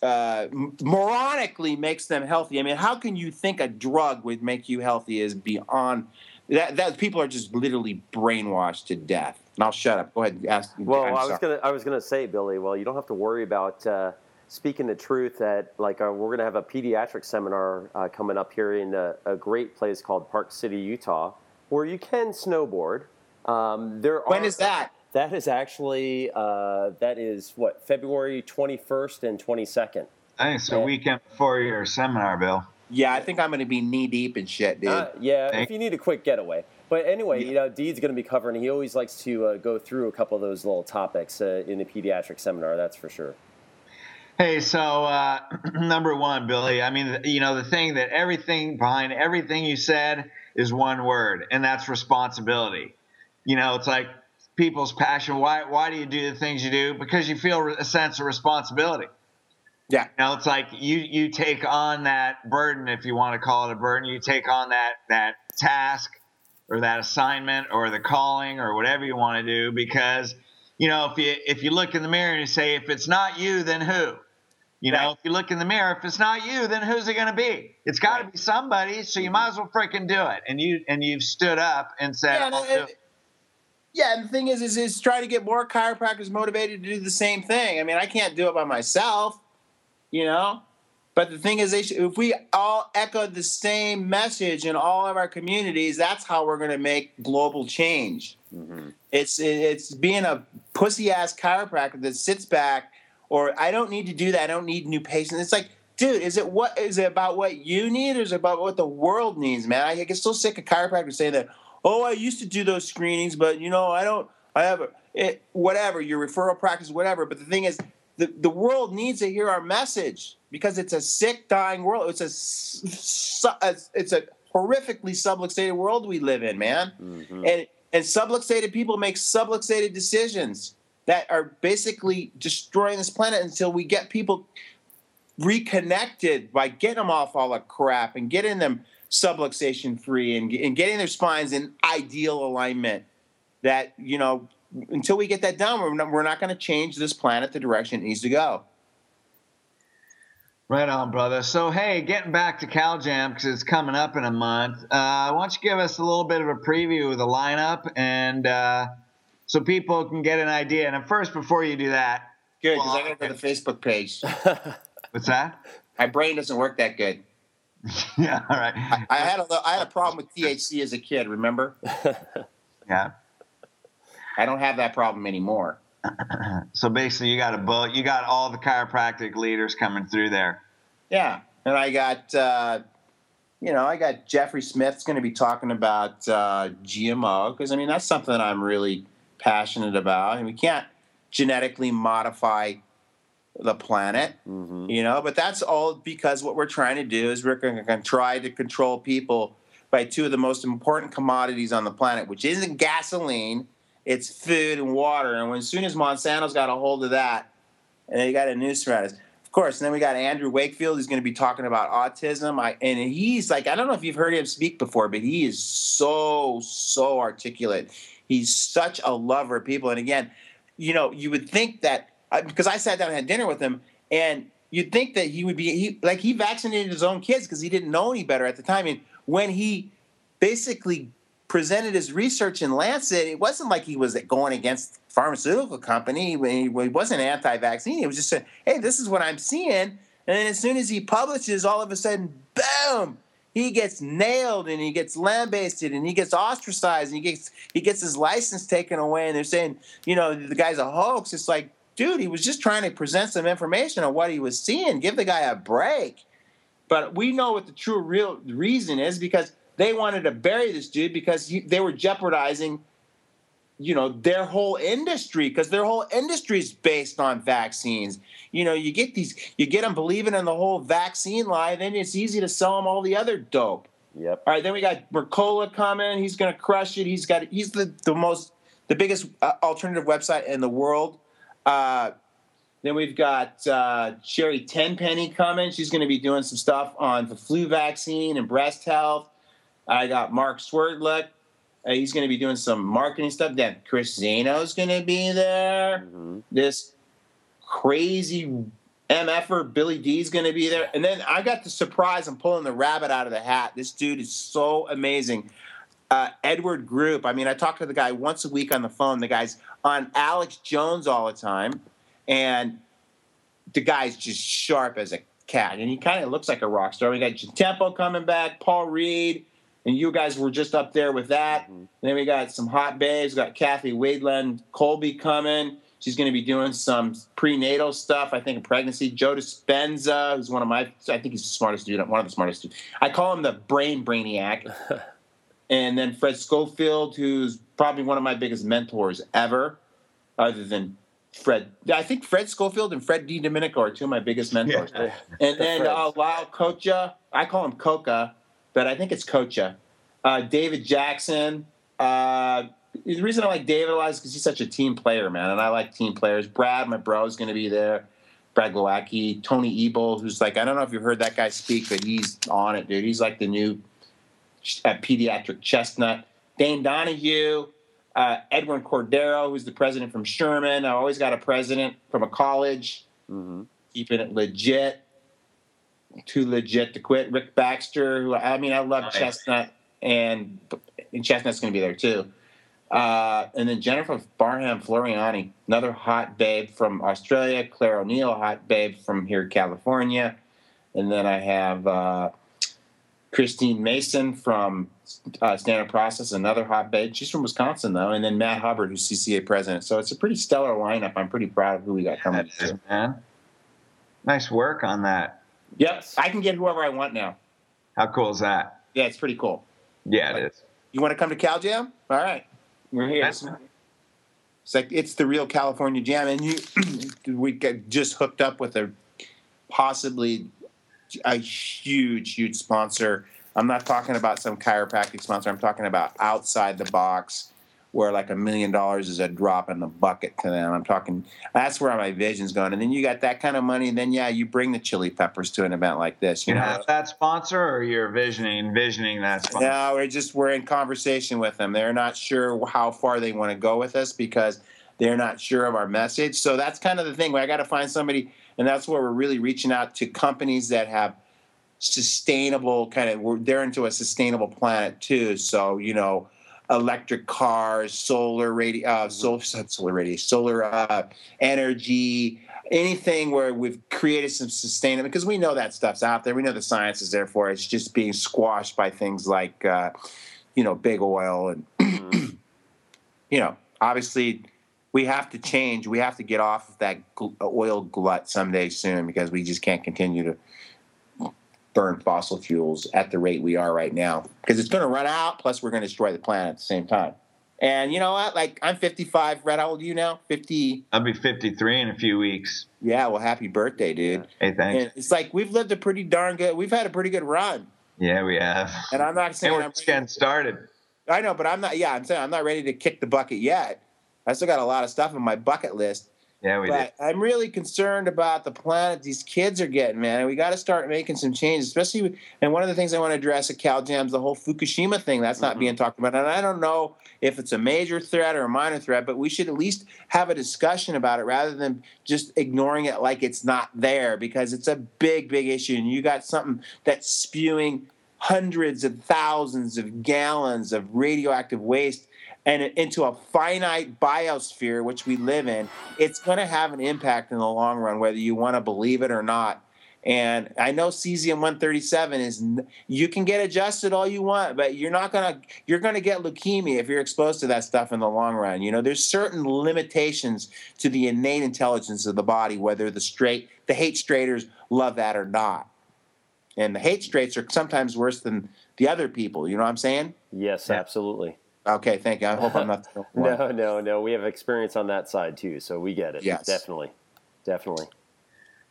uh, moronically makes them healthy. I mean, how can you think a drug would make you healthy is beyond that. That people are just literally brainwashed to death. And I'll shut up. Go ahead. and Ask. Well, I'm I was sorry. gonna I was gonna say, Billy. Well, you don't have to worry about uh, speaking the truth. That like uh, we're gonna have a pediatric seminar uh, coming up here in a, a great place called Park City, Utah, where you can snowboard. Um, there When are, is that? That is actually uh, that is what February twenty first and twenty second. I think it's a Yeah. weekend before your seminar, Bill. Yeah, I think I'm going to be knee deep in shit, dude. Uh, yeah, Thank- if you need a quick getaway. But anyway, you know, Deed's going to be covering. He always likes to uh, go through a couple of those little topics uh, in the pediatric seminar. That's for sure. Hey, so uh, number one, Billy. I mean, you know, the thing that everything behind everything you said is one word, and that's responsibility. You know, it's like people's passion. Why? Why do you do the things you do? Because you feel a sense of responsibility. yeah. You know, it's like you you take on that burden, if you want to call it a burden. You take on that that task or that assignment or the calling or whatever you want to do because you know if you if you look in the mirror and you say if it's not you then who you know Right. if you look in the mirror if it's not you then who's it going to be it's got to Right. be somebody so you might as well freaking do it and you and you've stood up and said Yeah, and, "I'll do and- it." yeah, and the thing is, is, is trying to get more chiropractors motivated to do the same thing. I mean, I can't do it by myself, you know. But the thing is, they should, if we all echo the same message in all of our communities, that's how we're going to make global change. Mm-hmm. It's it's being a pussy ass chiropractor that sits back, or I don't need to do that. I don't need new patients. It's like, dude, is it what is it about what you need, or is it about what the world needs, man? I get so sick of chiropractors saying that. Oh, I used to do those screenings, but you know, I don't. I have a, it, whatever your referral practice, whatever. But the thing is, the the world needs to hear our message because it's a sick, dying world. It's a, it's a horrifically subluxated world we live in, man Mm-hmm. and and subluxated people make subluxated decisions that are basically destroying this planet until we get people reconnected by getting them off all the crap and getting them subluxation free and, and getting their spines in ideal alignment that you know until we get that done we're not, we're not going to change this planet the direction it needs to go Right on, brother. So, hey, getting back to Cal Jam because it's coming up in a month. Uh, why don't you give us a little bit of a preview of the lineup and uh, so people can get an idea? And first, before you do that, good because Well, i gotta go to the facebook page what's that? my brain doesn't work that good yeah, all right. i had a i had a problem with thc as a kid remember Yeah. i don't have that problem anymore So basically, you got a boat. You got all the chiropractic leaders coming through there. Yeah, and I got uh, you know I got Jeffrey Smith's going to be talking about uh, GMO because I mean that's something I'm really passionate about, and we can't genetically modify the planet, mm-hmm. you know. But that's all because what we're trying to do is we're going to try to control people by two of the most important commodities on the planet, which isn't gasoline, it's food and water. And when, as soon as Monsanto's got a hold of that, and they got a news threat, of course. And then we got Andrew Wakefield, who's going to be talking about autism. I, and he's like, I don't know if you've heard him speak before, but he is so, so articulate. He's such a lover of people. And again, you know, you would think that because I sat down and had dinner with him, and you'd think that he would be he like he vaccinated his own kids because he didn't know any better at the time. And when he basically presented his research in Lancet, it wasn't like he was going against pharmaceutical company. He wasn't anti-vaccine. He was just saying, "Hey, this is what I'm seeing." And then as soon as he publishes, all of a sudden, boom, he gets nailed and he gets lambasted and he gets ostracized and he gets he gets his license taken away. And they're saying, you know, the guy's a hoax. It's like, dude, he was just trying to present some information on what he was seeing. Give the guy a break. But we know what the true real reason is because they wanted to bury this dude because he, they were jeopardizing you know their whole industry because their whole industry is based on vaccines you know you get these you get them believing in the whole vaccine lie then it's easy to sell them all the other dope yep all right then we got mercola coming he's going to crush it he's got he's the, the most the biggest uh, alternative website in the world uh, then we've got uh, Sherry Tenpenny coming. She's going to be doing some stuff on the flu vaccine and breast health. I got Mark Swerdlick. Uh, he's going to be doing some marketing stuff. Then Chris Zaino's going to be there. Mm-hmm. This crazy MFer Billy D's going to be there. And then I got the surprise. I'm pulling the rabbit out of the hat. This dude is so amazing. Uh, Edward Group. I mean, I talk to the guy once a week on the phone. The guy's on Alex Jones all the time. And the guy's just sharp as a cat. And he kind of looks like a rock star. We got Tempo coming back, Paul Reed and you guys were just up there with that. Mm-hmm. then we got some hot babes. We got Kathy Wadeland Colby coming. She's going to be doing some prenatal stuff. I think in pregnancy. Joe Dispenza, who's one of my, I think he's the smartest student, one of the smartest students. I call him the brain brainiac. and then Fred Schofield, who's probably one of my biggest mentors ever, other than Fred. I think Fred Schofield and Fred DiDomenico are two of my biggest mentors. Yeah. And then uh, Lyle Kocha, I call him Coca but I think it's Kocha. Uh, David Jackson. Uh, the reason I like David a lot is because he's such a team player, man, and I like team players. Brad, my bro, is going to be there. Brad Glowacki, Tony Ebel, who's like I don't know if you heard that guy speak, but he's on it, dude. He's like the new uh, pediatric chestnut. Dane Donahue, uh, Edwin Cordero, who's the president from Sherman. I always got a president from a college, mm-hmm. keeping it legit too legit to quit. Rick Baxter, who I mean, I love nice. Chestnut, and, and Chestnut's going to be there too. Uh, and then Jennifer Barham Floreani, another hot babe from Australia. Claire O'Neill, hot babe from here, California. And then I have uh, Christine Mason from uh, Standard Process, another hot babe. She's from Wisconsin, though. And then Matt Hubbard, who's CCA president. So it's a pretty stellar lineup. I'm pretty proud of who we got coming. Is, man. Nice work on that. Yep, I can get whoever I want now. How cool is that? Yeah, it's pretty cool. Yeah, it is. You want to come to Cal Jam? All right, we're here. It's, it's like it's the real California Jam, and you we get just hooked up with a possibly a huge, huge sponsor. I'm not talking about some chiropractic sponsor. I'm talking about outside the box where like a million dollars is a drop in the bucket to them. I'm talking that's where my vision's going. And then you got that kind of money, and then yeah, you bring the chili peppers to an event like this. You, you know have that sponsor, or you're visioning envisioning that sponsor? No, we're just we're in conversation with them. They're not sure how far they want to go with us because they're not sure of our message. So that's kind of the thing. I got to find somebody, and that's where we're really reaching out to companies that have sustainable kind of. They're into a sustainable planet too. So you know electric cars, solar radio, uh, mm-hmm. solar, solar radio, solar uh, energy, anything where we've created some sustainable because we know that stuff's out there. We know the science is there for it. It's just being squashed by things like, uh, you know, big oil and, mm-hmm. you know, obviously we have to change. We have to get off of that oil glut someday soon because we just can't continue to burn fossil fuels at the rate we are right now because it's going to run out. Plus, we're going to destroy the planet at the same time. And you know what? Like I'm 55. Red, how old are you now? 50. I'll be 53 in a few weeks. Yeah. Well, happy birthday, dude. Hey, thanks. And it's like we've lived a pretty darn good. We've had a pretty good run. Yeah, we have. And I'm not saying And we're I'm just getting started. I know, but I'm not. Yeah, I'm saying I'm not ready to kick the bucket yet. I still got a lot of stuff on my bucket list. Yeah, we but I'm really concerned about the planet these kids are getting, man. And we got to start making some changes, especially. And one of the things I want to address at Cal Jam's the whole Fukushima thing. That's not Mhm. being talked about, and I don't know if it's a major threat or a minor threat, but we should at least have a discussion about it rather than just ignoring it like it's not there because it's a big, big issue. And you got something that's spewing hundreds of thousands of gallons of radioactive waste and into a finite biosphere which we live in it's going to have an impact in the long run whether you want to believe it or not and i know cesium 137 is you can get adjusted all you want but you're not going to you're going to get leukemia if you're exposed to that stuff in the long run you know there's certain limitations to the innate intelligence of the body whether the straight the hate straighters love that or not and the hate straights are sometimes worse than the other people you know what i'm saying Yes, Yeah. absolutely. Okay thank you i hope i'm not the only one. No, no, no. We have experience on that side too, so we get it. Yes. Definitely. Definitely.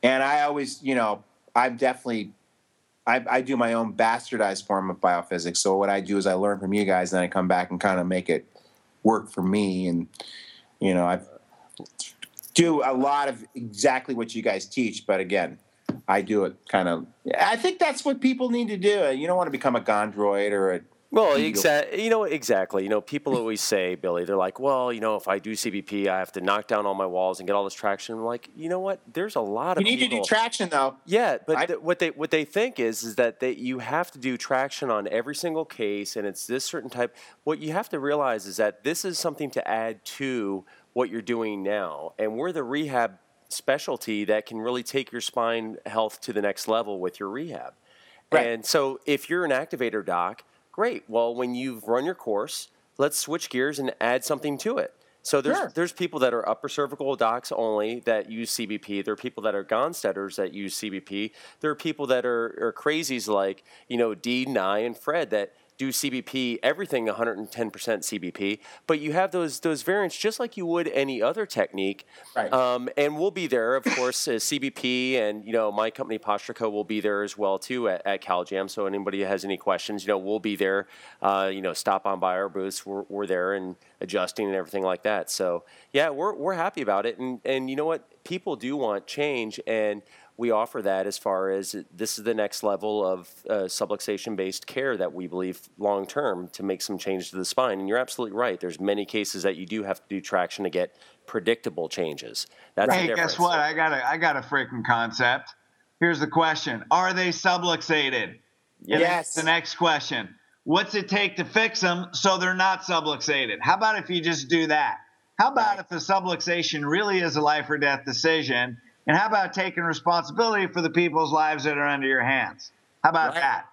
And I always, you know, I'm definitely, I, I do my own bastardized form of biophysics. So what I do is I learn from you guys, then I come back and kind of make it work for me. And, you know, I do a lot of exactly what you guys teach. But again, I do it kind of, I think that's what people need to do. You don't want to become a gondroid or a, Well, exactly. You know, exactly. You know, people always say, Billy, they're like, well, you know, if I do CBP, I have to knock down all my walls and get all this traction. I'm like, you know what? There's a lot of. you of need to do traction though. Yeah, but I- th- what they what they think is is that they, you have to do traction on every single case, and it's this certain type. What you have to realize is that this is something to add to what you're doing now, and we're the rehab specialty that can really take your spine health to the next level with your rehab. Right. And so, if you're an activator doc, great. Well, when you've run your course, let's switch gears and add something to it. So there's Sure. there's people that are upper cervical docs only that use CBP. There are people that are Gonsteaders that use CBP. There are people that are, are crazies like you know Dee, Nye, and Fred that do CBP everything 110% CBP. But you have those those variants just like you would any other technique. Right. Um, and we'll be there, of course, as CBP, and you know my company PostureCo will be there as well too at, at CalJam. So anybody has any questions, you know, we'll be there. Uh, you know, stop on by our booths. We're, we're there and adjusting and everything like that. So yeah, we're we're happy about it. And and you know what, people do want change, and we offer that as far as this is the next level of uh, subluxation based care that we believe long term to make some change to the spine. And you're absolutely right. There's many cases that you do have to do traction to get predictable changes. That's the hey, difference. guess what? I got a I got a freaking concept. Here's the question: Are they subluxated? Yeah. Yes. The next question: What's it take to fix them so they're not subluxated? How about if you just do that? How about Right. if the subluxation really is a life or death decision? And how about taking responsibility for the people's lives that are under your hands? How about Right. that?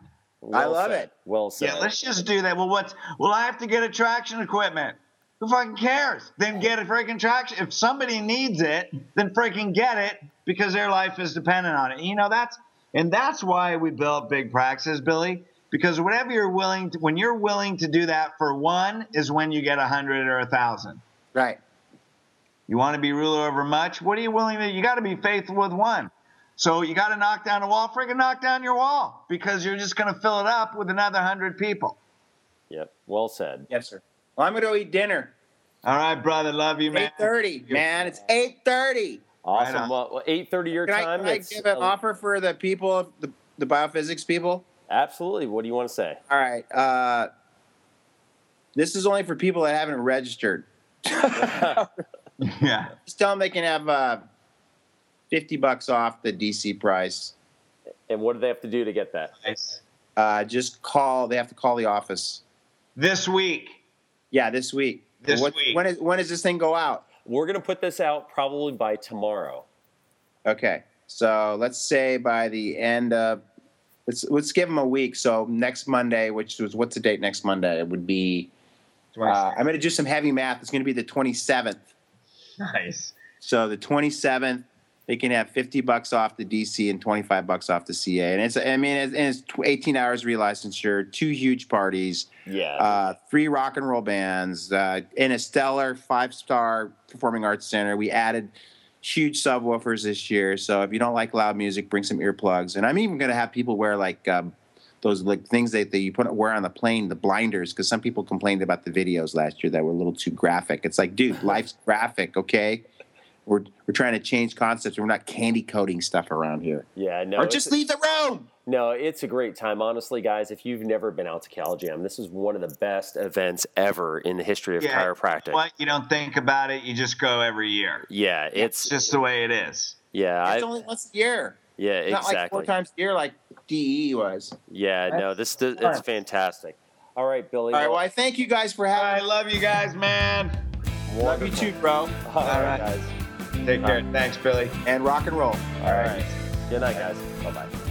I love said. it. Well said. Yeah, let's just do that. Well, what's well, I have to get a traction equipment. Who fucking cares? Then get a freaking traction. If somebody needs it, then freaking get it because their life is dependent on it. You know that's and that's why we built big practices, Billy. Because whatever you're willing to, when you're willing to do that for one, is when you get a hundred or a thousand. Right. You want to be ruler over much? What are you willing to? You got to be faithful with one. So you got to knock down a wall. Freaking knock down your wall because you're just going to fill it up with another hundred people. Yep. Well said. Yes, sir. Well, I'm going to go eat dinner. All right, brother. Love you, man. Eight thirty, man. It's eight thirty. Awesome. on. well, eight thirty your Can I, time. can I give an offer for the people, the, the biophysics people? Absolutely. What do you want to say? All right. Uh, this is only for people that haven't registered. Yeah. Just tell them they can have uh, fifty bucks off the DC price. And what do they have to do to get that? Nice. Uh, just call. They have to call the office. This week. Yeah, this week. This What- week. When is when does this thing go out? We're going to put this out probably by tomorrow. Okay, so let's say by the end of let's let's give them a week. So next Monday, which was what's the date next Monday? It would be. Uh, I'm going to do some heavy math. It's going to be the 27th. Nice. So the 27th, they can have 50 bucks off the DC and 25 bucks off the CA. And it's, I mean, it's, and it's 18 hours relicensure, two huge parties, Yeah. uh, three rock and roll bands, uh, in a stellar five star performing arts center. We added huge subwoofers this year. So if you don't like loud music, bring some earplugs. And I'm even going to have people wear like, um, those like things that, that you put wear on the plane, the blinders, because some people complained about the videos last year that were a little too graphic. It's like, dude, life's graphic, okay? We're we're trying to change concepts. We're not candy coating stuff around here. yeah. No. or just leave the room. No, it's a great time. Honestly, guys, if you've never been out to Cal Jam, this is one of the best events ever in the history of Yeah, chiropractic. What you don't think about it, you just go every year. Yeah, it's It's just the way it is. yeah, It's I, only once a year. Yeah, Not like four times a year like DE was. Yeah, no, this, this it's fantastic. All right, Billy. All right. well, Well, I thank you guys for having. I having. love you guys, man. Love you too, bro. All right, right. guys. Take care. Thanks, Billy. And rock and roll. All right. Good night, guys. Bye bye.